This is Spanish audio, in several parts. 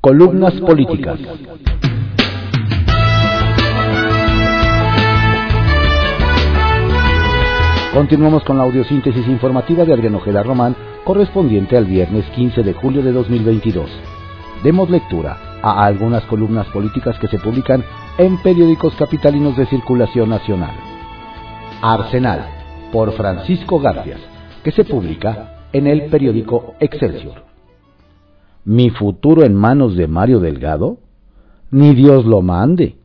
Columnas políticas. Continuamos con la audiosíntesis informativa de Adriano Ojeda Román, correspondiente al viernes 15 de julio de 2022. Demos lectura a algunas columnas políticas que se publican en periódicos capitalinos de circulación nacional. Arsenal, por Francisco Garcias, que se publica en el periódico Excelsior. ¿Mi futuro en manos de Mario Delgado? Ni Dios lo mande.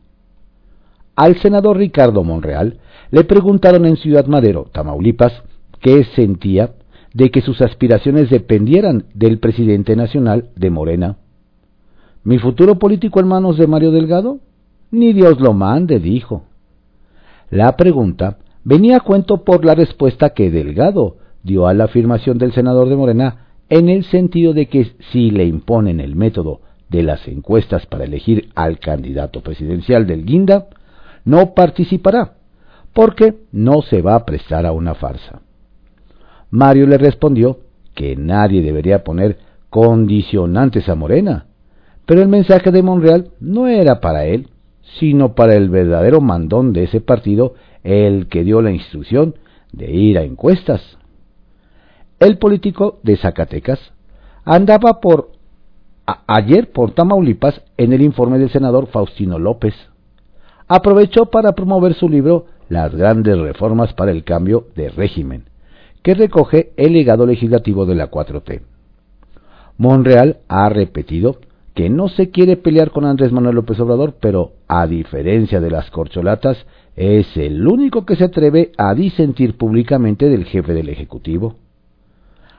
Al senador Ricardo Monreal le preguntaron en Ciudad Madero, Tamaulipas, qué sentía de que sus aspiraciones dependieran del presidente nacional de Morena. ¿Mi futuro político en manos de Mario Delgado? Ni Dios lo mande, dijo. La pregunta venía a cuento por la respuesta que Delgado dio a la afirmación del senador de Morena en el sentido de que si le imponen el método de las encuestas para elegir al candidato presidencial del Guinda, no participará, porque no se va a prestar a una farsa. Mario le respondió que nadie debería poner condicionantes a Morena, pero el mensaje de Monreal no era para él, sino para el verdadero mandón de ese partido, el que dio la instrucción de ir a encuestas. El político de Zacatecas andaba por ayer por Tamaulipas en el informe del senador Faustino López. Aprovechó para promover su libro Las grandes reformas para el cambio de régimen, que recoge el legado legislativo de la 4T. Monreal ha repetido que no se quiere pelear con Andrés Manuel López Obrador, pero a diferencia de las corcholatas, es el único que se atreve a disentir públicamente del jefe del Ejecutivo.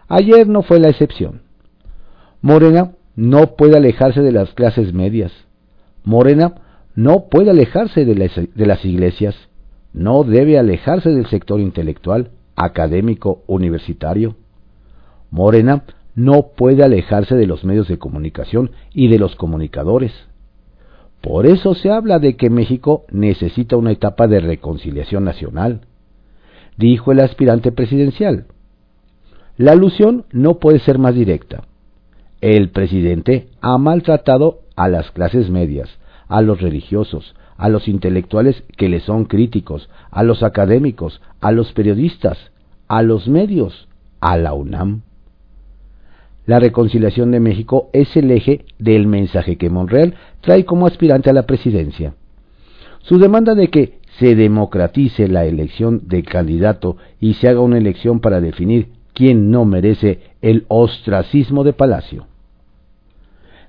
Ayer no fue la excepción. Morena no puede alejarse de las clases medias. Morena no puede alejarse de las, iglesias. No debe alejarse del sector intelectual, académico, universitario. Morena no puede alejarse de los medios de comunicación y de los comunicadores. Por eso se habla de que México necesita una etapa de reconciliación nacional, dijo el aspirante presidencial. La alusión no puede ser más directa. El presidente ha maltratado a las clases medias, a los religiosos, a los intelectuales que le son críticos, a los académicos, a los periodistas, a los medios, a la UNAM. La reconciliación de México es el eje del mensaje que Monreal trae como aspirante a la presidencia. Su demanda de que se democratice la elección del candidato y se haga una elección para definir ¿Quién no merece el ostracismo de Palacio?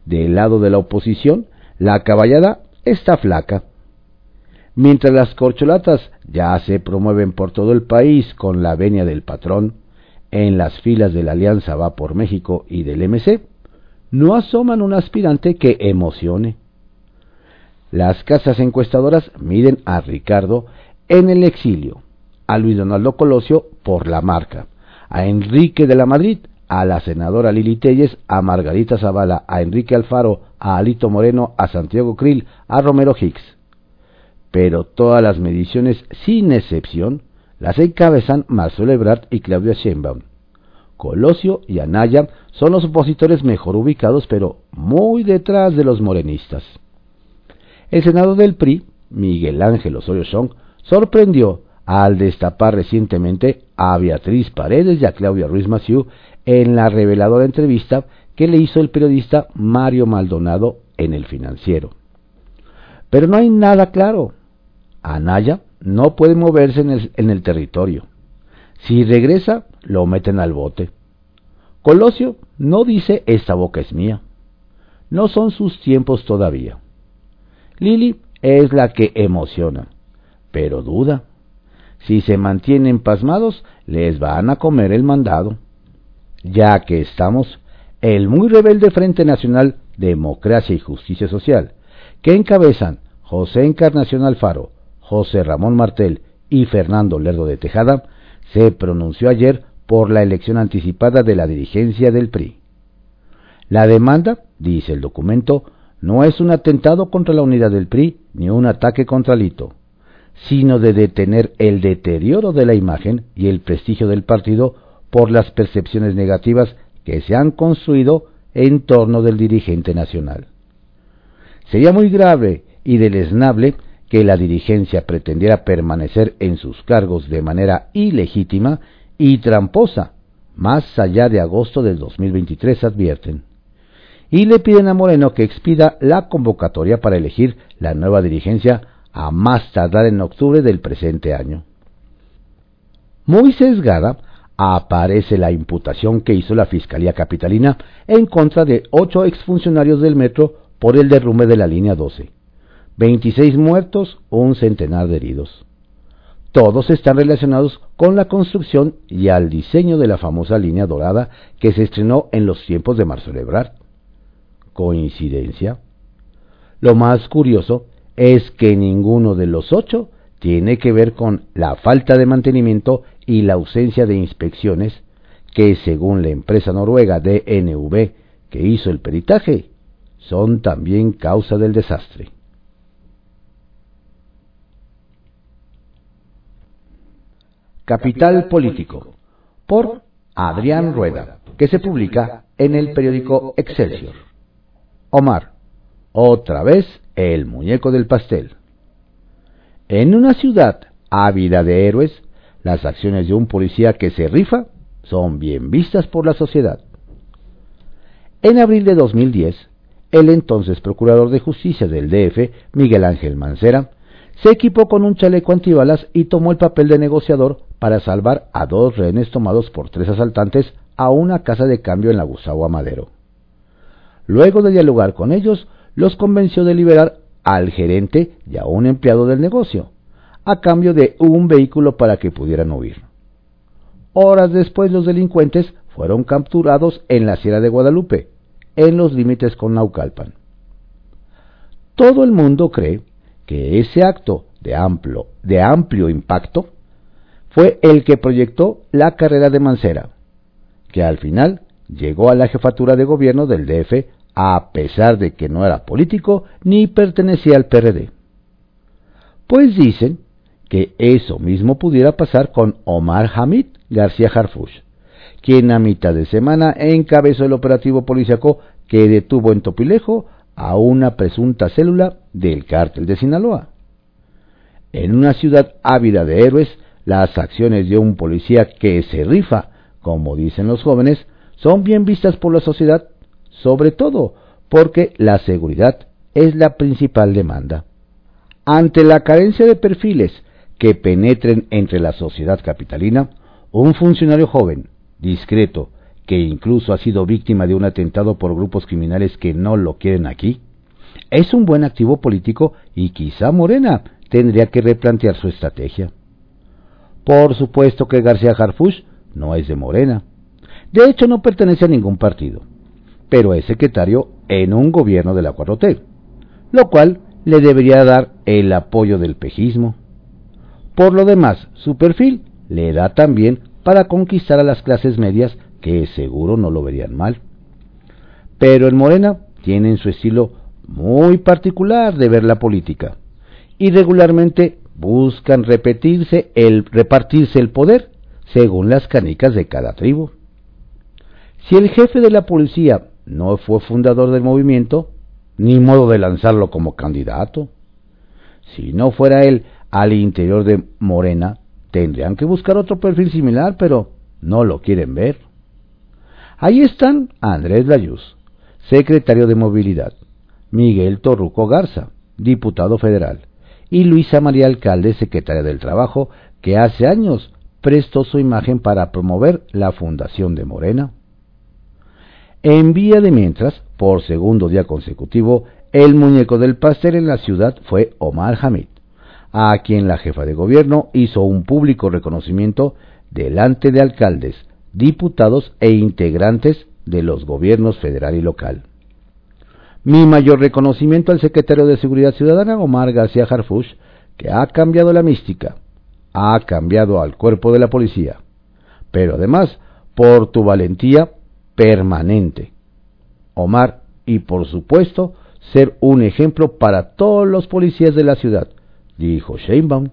Del lado de la oposición, la caballada está flaca. Mientras las corcholatas ya se promueven por todo el país con la venia del patrón, en las filas de la Alianza Va por México y del MC, no asoman un aspirante que emocione. Las casas encuestadoras miden a Ricardo en el exilio, a Luis Donaldo Colosio por la marca, a Enrique de la Madrid, a la senadora Lili Telles, a Margarita Zavala, a Enrique Alfaro, a Alito Moreno, a Santiago Krill, a Romero Hicks. Pero todas las mediciones, sin excepción, las encabezan Marcelo Ebrard y Claudia Sheinbaum. Colosio y Anaya son los opositores mejor ubicados, pero muy detrás de los morenistas. El senador del PRI, Miguel Ángel Osorio Chong, sorprendió al destapar recientemente a Beatriz Paredes y a Claudia Ruiz Maciú en la reveladora entrevista que le hizo el periodista Mario Maldonado en El Financiero. Pero no hay nada claro. Anaya no puede moverse en el, en el territorio. Si regresa, lo meten al bote. Colosio no dice esta boca es mía. No son sus tiempos todavía. Lili es la que emociona, pero duda. Si se mantienen pasmados, les van a comer el mandado. Ya que estamos, el muy rebelde Frente Nacional Democracia y Justicia Social, que encabezan José Encarnación Alfaro, José Ramón Martel y Fernando Lerdo de Tejada, se pronunció ayer por la elección anticipada de la dirigencia del PRI. La demanda, dice el documento, no es un atentado contra la unidad del PRI ni un ataque contra Lito sino de detener el deterioro de la imagen y el prestigio del partido por las percepciones negativas que se han construido en torno del dirigente nacional. Sería muy grave y deleznable que la dirigencia pretendiera permanecer en sus cargos de manera ilegítima y tramposa, más allá de agosto del 2023, advierten. Y le piden a Moreno que expida la convocatoria para elegir la nueva dirigencia a más tardar en octubre del presente año. Muy sesgada aparece la imputación que hizo la Fiscalía Capitalina en contra de ocho exfuncionarios del metro por el derrumbe de la línea 12. 26 muertos, un centenar de heridos. Todos están relacionados con la construcción y al diseño de la famosa línea dorada que se estrenó en los tiempos de Marcelo Ebrard. ¿Coincidencia? Lo más curioso es que ninguno de los ocho tiene que ver con la falta de mantenimiento y la ausencia de inspecciones que, según la empresa noruega DNV que hizo el peritaje, son también causa del desastre. Capital Político, por Adrián Rueda, que se publica en el periódico Excelsior. Omar, otra vez el muñeco del pastel. En una ciudad ávida de héroes, las acciones de un policía que se rifa son bien vistas por la sociedad. En abril de 2010, el entonces Procurador de Justicia del DF, Miguel Ángel Mancera, se equipó con un chaleco antibalas y tomó el papel de negociador para salvar a dos rehenes tomados por tres asaltantes a una casa de cambio en la Gusagua Madero. Luego de dialogar con ellos, los convenció de liberar al gerente y a un empleado del negocio, a cambio de un vehículo para que pudieran huir. Horas después los delincuentes fueron capturados en la Sierra de Guadalupe, en los límites con Naucalpan. Todo el mundo cree que ese acto de amplio, de amplio impacto fue el que proyectó la carrera de Mancera, que al final llegó a la jefatura de gobierno del DF a pesar de que no era político ni pertenecía al PRD. Pues dicen que eso mismo pudiera pasar con Omar Hamid García Harfush, quien a mitad de semana encabezó el operativo policiaco que detuvo en Topilejo a una presunta célula del cártel de Sinaloa. En una ciudad ávida de héroes, las acciones de un policía que se rifa, como dicen los jóvenes, son bien vistas por la sociedad, sobre todo porque la seguridad es la principal demanda. Ante la carencia de perfiles que penetren entre la sociedad capitalina, un funcionario joven, discreto, que incluso ha sido víctima de un atentado por grupos criminales que no lo quieren aquí, es un buen activo político y quizá Morena tendría que replantear su estrategia. Por supuesto que García Harfuch no es de Morena. De hecho, no pertenece a ningún partido, pero es secretario en un gobierno de la 4T, lo cual le debería dar el apoyo del pejismo. Por lo demás, su perfil le da también para conquistar a las clases medias que seguro no lo verían mal. Pero en Morena tienen su estilo muy particular de ver la política y regularmente buscan repetirse el, repartirse el poder según las canicas de cada tribu. Si el jefe de la policía no fue fundador del movimiento, ni modo de lanzarlo como candidato. Si no fuera él al interior de Morena, tendrían que buscar otro perfil similar, pero no lo quieren ver. Ahí están Andrés Layuz, secretario de Movilidad, Miguel Torruco Garza, diputado federal, y Luisa María Alcalde, secretaria del Trabajo, que hace años prestó su imagen para promover la fundación de Morena. En vía de mientras, por segundo día consecutivo, el muñeco del pastel en la ciudad fue Omar Hamid, a quien la jefa de gobierno hizo un público reconocimiento delante de alcaldes, diputados e integrantes de los gobiernos federal y local. Mi mayor reconocimiento al secretario de Seguridad Ciudadana, Omar García Harfuch, que ha cambiado la mística, ha cambiado al cuerpo de la policía, pero además por tu valentía permanente. Omar, y por supuesto, ser un ejemplo para todos los policías de la ciudad, dijo Sheinbaum.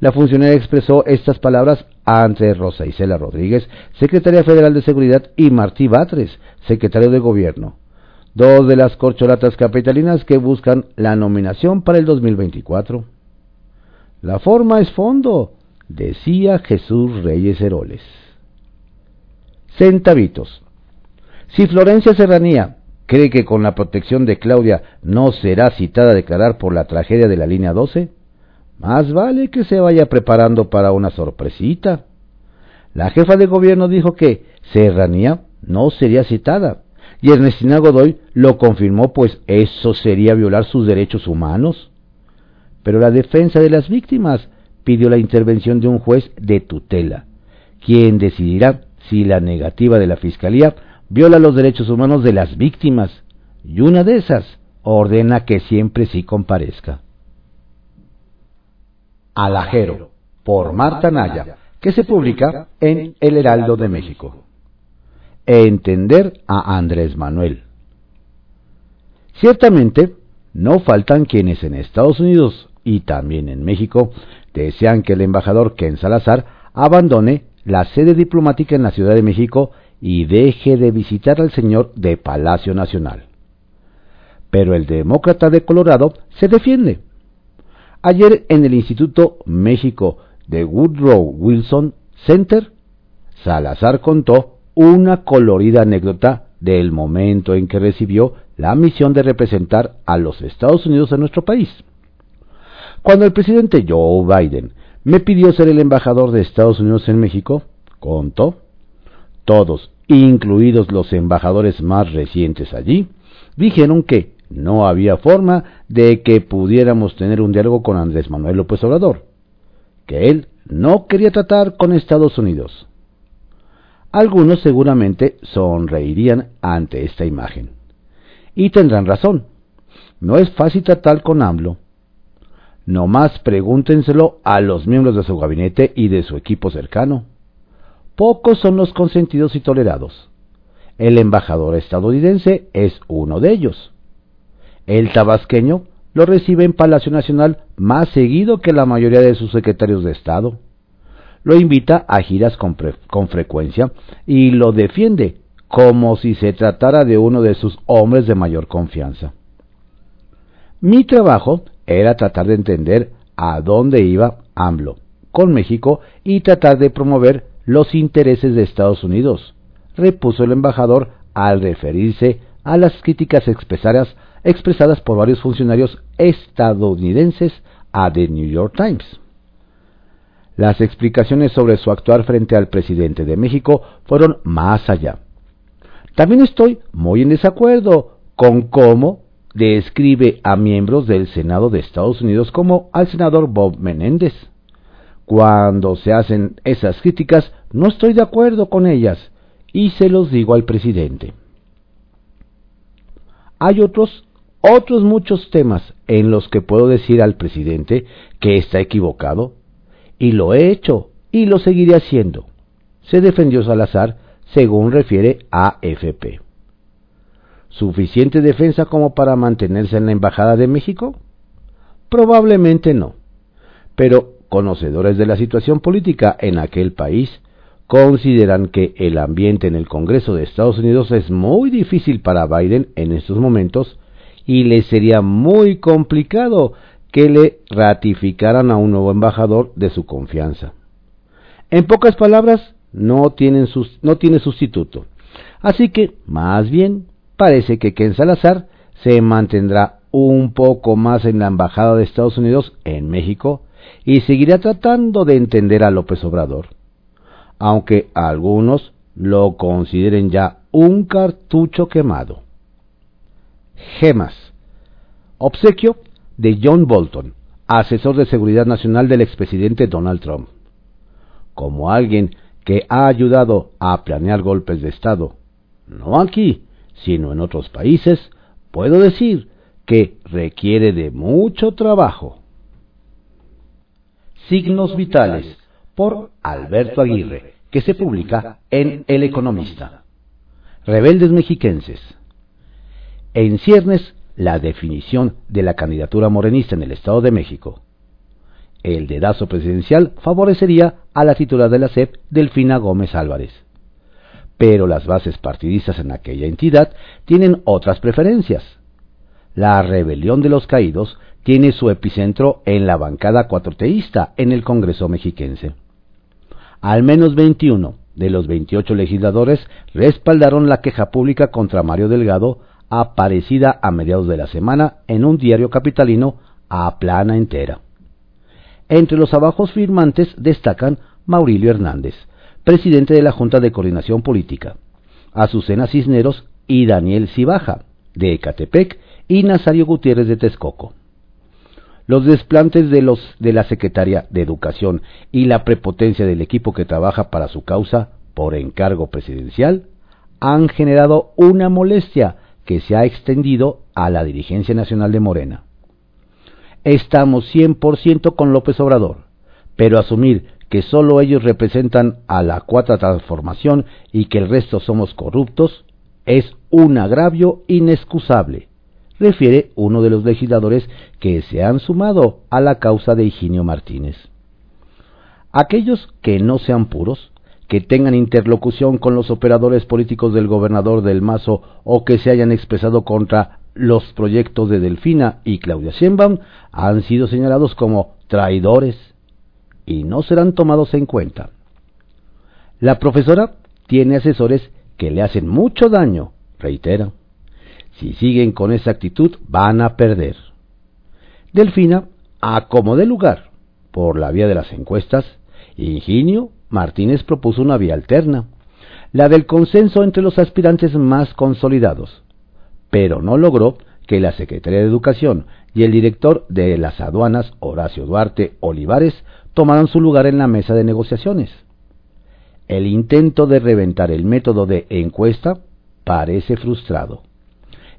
La funcionaria expresó estas palabras ante Rosa Isela Rodríguez, secretaria federal de Seguridad, y Martí Batres, secretario de Gobierno, dos de las corcholatas capitalinas que buscan la nominación para el 2024. La forma es fondo, decía Jesús Reyes Heroles. Centavitos. Si Florencia Serranía cree que con la protección de Claudia no será citada a declarar por la tragedia de la línea 12, más vale que se vaya preparando para una sorpresita. La jefa de gobierno dijo que Serranía no sería citada, y Ernestina Godoy lo confirmó, pues eso sería violar sus derechos humanos. Pero la defensa de las víctimas pidió la intervención de un juez de tutela, quien decidirá si la negativa de la Fiscalía viola los derechos humanos de las víctimas, y una de esas ordena que siempre sí comparezca. Alajero, por Marta Naya, que se publica en El Heraldo de México. Entender a Andrés Manuel. Ciertamente, no faltan quienes en Estados Unidos y también en México desean que el embajador Ken Salazar abandone la sede diplomática en la Ciudad de México y deje de visitar al señor de Palacio Nacional. Pero el demócrata de Colorado se defiende. Ayer en el Instituto México de Woodrow Wilson Center, Salazar contó una colorida anécdota del momento en que recibió la misión de representar a los Estados Unidos en nuestro país. Cuando el presidente Joe Biden me pidió ser el embajador de Estados Unidos en México, contó, todos, incluidos los embajadores más recientes allí, dijeron que no había forma de que pudiéramos tener un diálogo con Andrés Manuel López Obrador, que él no quería tratar con Estados Unidos. Algunos seguramente sonreirían ante esta imagen. Y tendrán razón. No es fácil tratar con AMLO. No más pregúntenselo a los miembros de su gabinete y de su equipo cercano. Pocos son los consentidos y tolerados. El embajador estadounidense es uno de ellos. El tabasqueño lo recibe en Palacio Nacional más seguido que la mayoría de sus secretarios de Estado. Lo invita a giras con, con frecuencia y lo defiende como si se tratara de uno de sus hombres de mayor confianza. Mi trabajo era tratar de entender a dónde iba AMLO con México y tratar de promover los intereses de Estados Unidos, repuso el embajador al referirse a las críticas expresadas, expresadas por varios funcionarios estadounidenses a The New York Times. Las explicaciones sobre su actuar frente al presidente de México fueron más allá. También estoy muy en desacuerdo con cómo describe a miembros del Senado de Estados Unidos como al senador Bob Menéndez. Cuando se hacen esas críticas, no estoy de acuerdo con ellas y se los digo al presidente. Hay otros, otros muchos temas en los que puedo decir al presidente que está equivocado y lo he hecho y lo seguiré haciendo. Se defendió Salazar según refiere AFP. ¿Suficiente defensa como para mantenerse en la Embajada de México? Probablemente no. Pero conocedores de la situación política en aquel país consideran que el ambiente en el Congreso de Estados Unidos es muy difícil para Biden en estos momentos y le sería muy complicado que le ratificaran a un nuevo embajador de su confianza. En pocas palabras, no, no tiene sustituto. Así que, más bien, parece que Ken Salazar se mantendrá un poco más en la Embajada de Estados Unidos en México y seguirá tratando de entender a López Obrador, aunque algunos lo consideren ya un cartucho quemado. Gemas. Obsequio de John Bolton, asesor de seguridad nacional del expresidente Donald Trump. Como alguien que ha ayudado a planear golpes de Estado, no aquí, sino en otros países, puedo decir que requiere de mucho trabajo. Signos Vitales, por Alberto Aguirre, que se publica en El Economista. Rebeldes mexiquenses. En ciernes, la definición de la candidatura morenista en el Estado de México. El dedazo presidencial favorecería a la titular de la SEP, Delfina Gómez Álvarez. Pero las bases partidistas en aquella entidad tienen otras preferencias. La rebelión de los caídos tiene su epicentro en la bancada cuatroteísta en el Congreso mexiquense. Al menos 21 de los 28 legisladores respaldaron la queja pública contra Mario Delgado, aparecida a mediados de la semana en un diario capitalino a plana entera. Entre los abajos firmantes destacan Maurilio Hernández, presidente de la Junta de Coordinación Política, Azucena Cisneros y Daniel Cibaja, de Ecatepec, y Nazario Gutiérrez de Texcoco. Los desplantes de, los, de la Secretaría de Educación y la prepotencia del equipo que trabaja para su causa por encargo presidencial han generado una molestia que se ha extendido a la dirigencia nacional de Morena. Estamos 100% con López Obrador, pero asumir que solo ellos representan a la cuarta transformación y que el resto somos corruptos es un agravio inexcusable refiere uno de los legisladores que se han sumado a la causa de Higinio Martínez. Aquellos que no sean puros, que tengan interlocución con los operadores políticos del gobernador del Mazo o que se hayan expresado contra los proyectos de Delfina y Claudia Sheinbaum han sido señalados como traidores y no serán tomados en cuenta. La profesora tiene asesores que le hacen mucho daño, reitera. Si siguen con esa actitud, van a perder. Delfina, a como de lugar, por la vía de las encuestas, Ingenio Martínez propuso una vía alterna, la del consenso entre los aspirantes más consolidados, pero no logró que la Secretaría de Educación y el director de las aduanas, Horacio Duarte Olivares, tomaran su lugar en la mesa de negociaciones. El intento de reventar el método de encuesta parece frustrado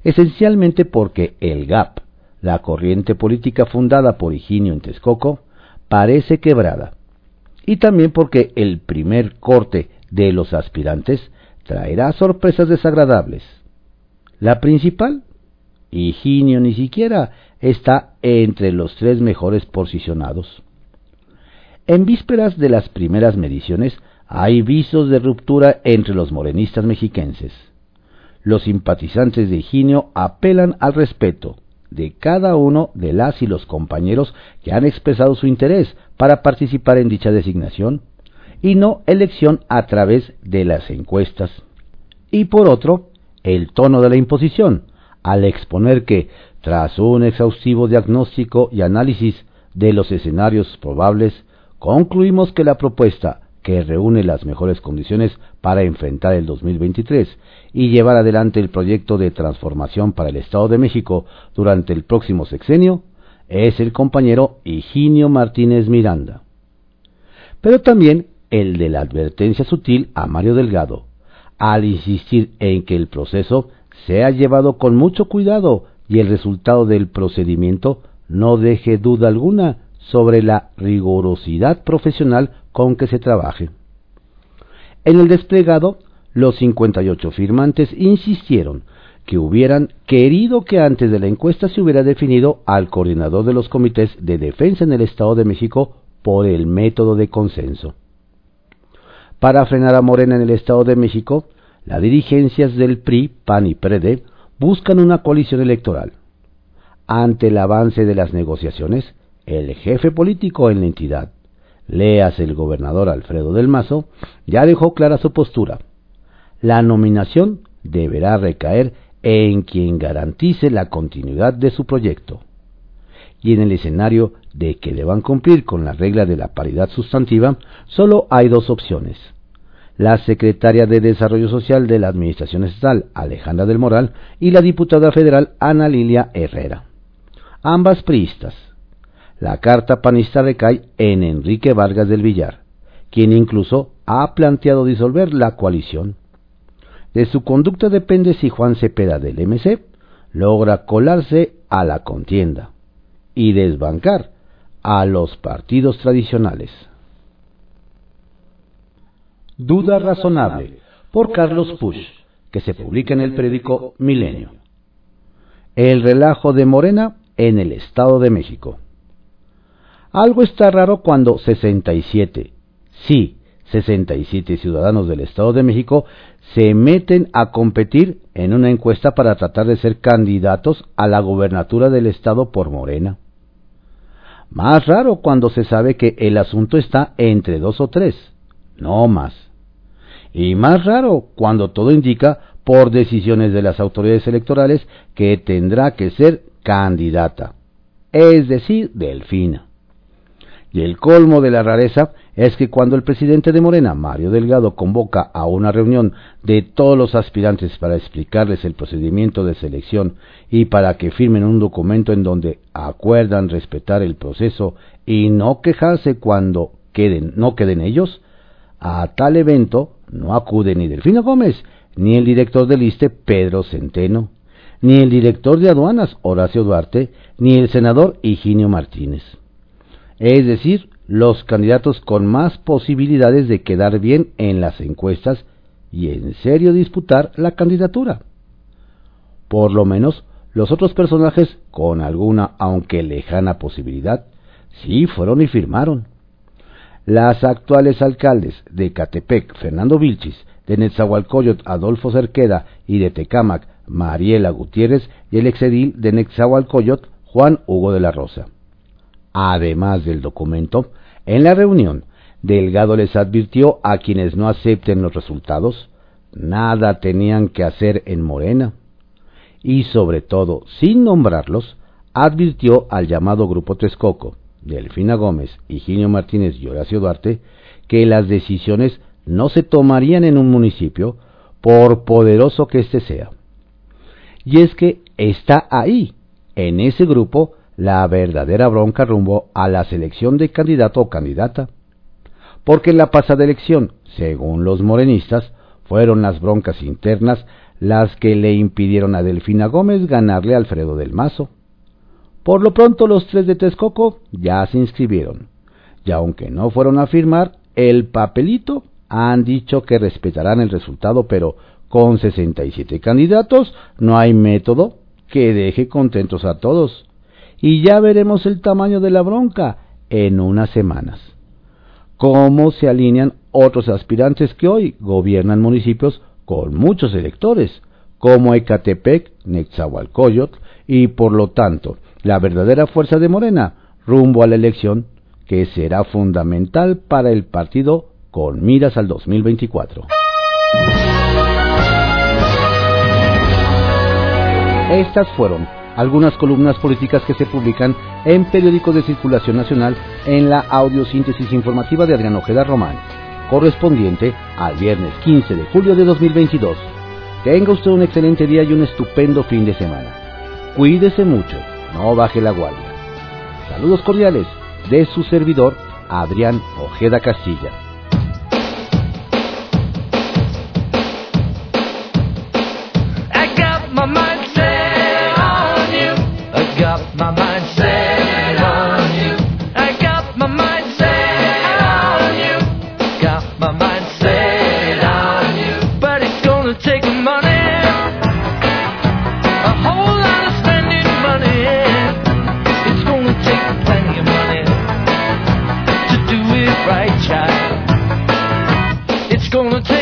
esencialmente porque el GAP, la corriente política fundada por Higinio en Texcoco, parece quebrada, y también porque el primer corte de los aspirantes traerá sorpresas desagradables. La principal, Higinio ni siquiera está entre los tres mejores posicionados. En vísperas de las primeras mediciones hay visos de ruptura entre los morenistas mexiquenses los simpatizantes de Higinio apelan al respeto de cada uno de las y los compañeros que han expresado su interés para participar en dicha designación y no elección a través de las encuestas. Y por otro, el tono de la imposición, al exponer que, tras un exhaustivo diagnóstico y análisis de los escenarios probables, concluimos que la propuesta que reúne las mejores condiciones para enfrentar el 2023 y llevar adelante el proyecto de transformación para el Estado de México durante el próximo sexenio, es el compañero Higinio Martínez Miranda. Pero también el de la advertencia sutil a Mario Delgado, al insistir en que el proceso sea llevado con mucho cuidado y el resultado del procedimiento no deje duda alguna sobre la rigurosidad profesional con que se trabaje. En el desplegado, los 58 firmantes insistieron que hubieran querido que antes de la encuesta se hubiera definido al coordinador de los comités de defensa en el Estado de México por el método de consenso. Para frenar a Morena en el Estado de México, las dirigencias del PRI, PAN y PRD buscan una coalición electoral. Ante el avance de las negociaciones, el jefe político en la entidad, leas el gobernador Alfredo del Mazo, ya dejó clara su postura. La nominación deberá recaer en quien garantice la continuidad de su proyecto. Y en el escenario de que deban cumplir con la regla de la paridad sustantiva, solo hay dos opciones. La secretaria de Desarrollo Social de la Administración Estatal, Alejandra del Moral, y la diputada federal Ana Lilia Herrera. Ambas priistas la carta panista recae en Enrique Vargas del Villar, quien incluso ha planteado disolver la coalición. De su conducta depende si Juan Cepeda del MC logra colarse a la contienda y desbancar a los partidos tradicionales. Duda razonable por Carlos Push, que se publica en el periódico Milenio. El relajo de Morena en el Estado de México. Algo está raro cuando 67, sí, 67 ciudadanos del Estado de México se meten a competir en una encuesta para tratar de ser candidatos a la gobernatura del Estado por Morena. Más raro cuando se sabe que el asunto está entre dos o tres, no más. Y más raro cuando todo indica, por decisiones de las autoridades electorales, que tendrá que ser candidata, es decir, Delfina. Y el colmo de la rareza es que cuando el presidente de Morena, Mario Delgado, convoca a una reunión de todos los aspirantes para explicarles el procedimiento de selección y para que firmen un documento en donde acuerdan respetar el proceso y no quejarse cuando queden, no queden ellos, a tal evento no acude ni Delfino Gómez, ni el director del ISTE, Pedro Centeno, ni el director de aduanas, Horacio Duarte, ni el senador Higinio Martínez es decir, los candidatos con más posibilidades de quedar bien en las encuestas y en serio disputar la candidatura. Por lo menos los otros personajes, con alguna aunque lejana posibilidad, sí fueron y firmaron. Las actuales alcaldes de Catepec, Fernando Vilchis, de Netzahualcoyot, Adolfo Cerqueda, y de Tecámac, Mariela Gutiérrez, y el exedil de Netzahualcoyot, Juan Hugo de la Rosa. Además del documento, en la reunión, Delgado les advirtió a quienes no acepten los resultados, nada tenían que hacer en Morena. Y sobre todo, sin nombrarlos, advirtió al llamado Grupo Texcoco, Delfina Gómez, Higinio Martínez y Horacio Duarte, que las decisiones no se tomarían en un municipio, por poderoso que éste sea. Y es que está ahí, en ese grupo, la verdadera bronca rumbo a la selección de candidato o candidata. Porque en la pasada elección, según los morenistas, fueron las broncas internas las que le impidieron a Delfina Gómez ganarle a Alfredo del Mazo. Por lo pronto los tres de Texcoco ya se inscribieron, y aunque no fueron a firmar el papelito, han dicho que respetarán el resultado, pero con 67 candidatos no hay método que deje contentos a todos y ya veremos el tamaño de la bronca en unas semanas. Cómo se alinean otros aspirantes que hoy gobiernan municipios con muchos electores, como Ecatepec, Nexahualcoyot, y por lo tanto la verdadera fuerza de Morena rumbo a la elección que será fundamental para el partido con miras al 2024. Estas fueron algunas columnas políticas que se publican en periódicos de circulación nacional en la audiosíntesis informativa de Adrián Ojeda Román, correspondiente al viernes 15 de julio de 2022. Tenga usted un excelente día y un estupendo fin de semana. Cuídese mucho, no baje la guardia. Saludos cordiales de su servidor, Adrián Ojeda Castilla. bright child. It's gonna take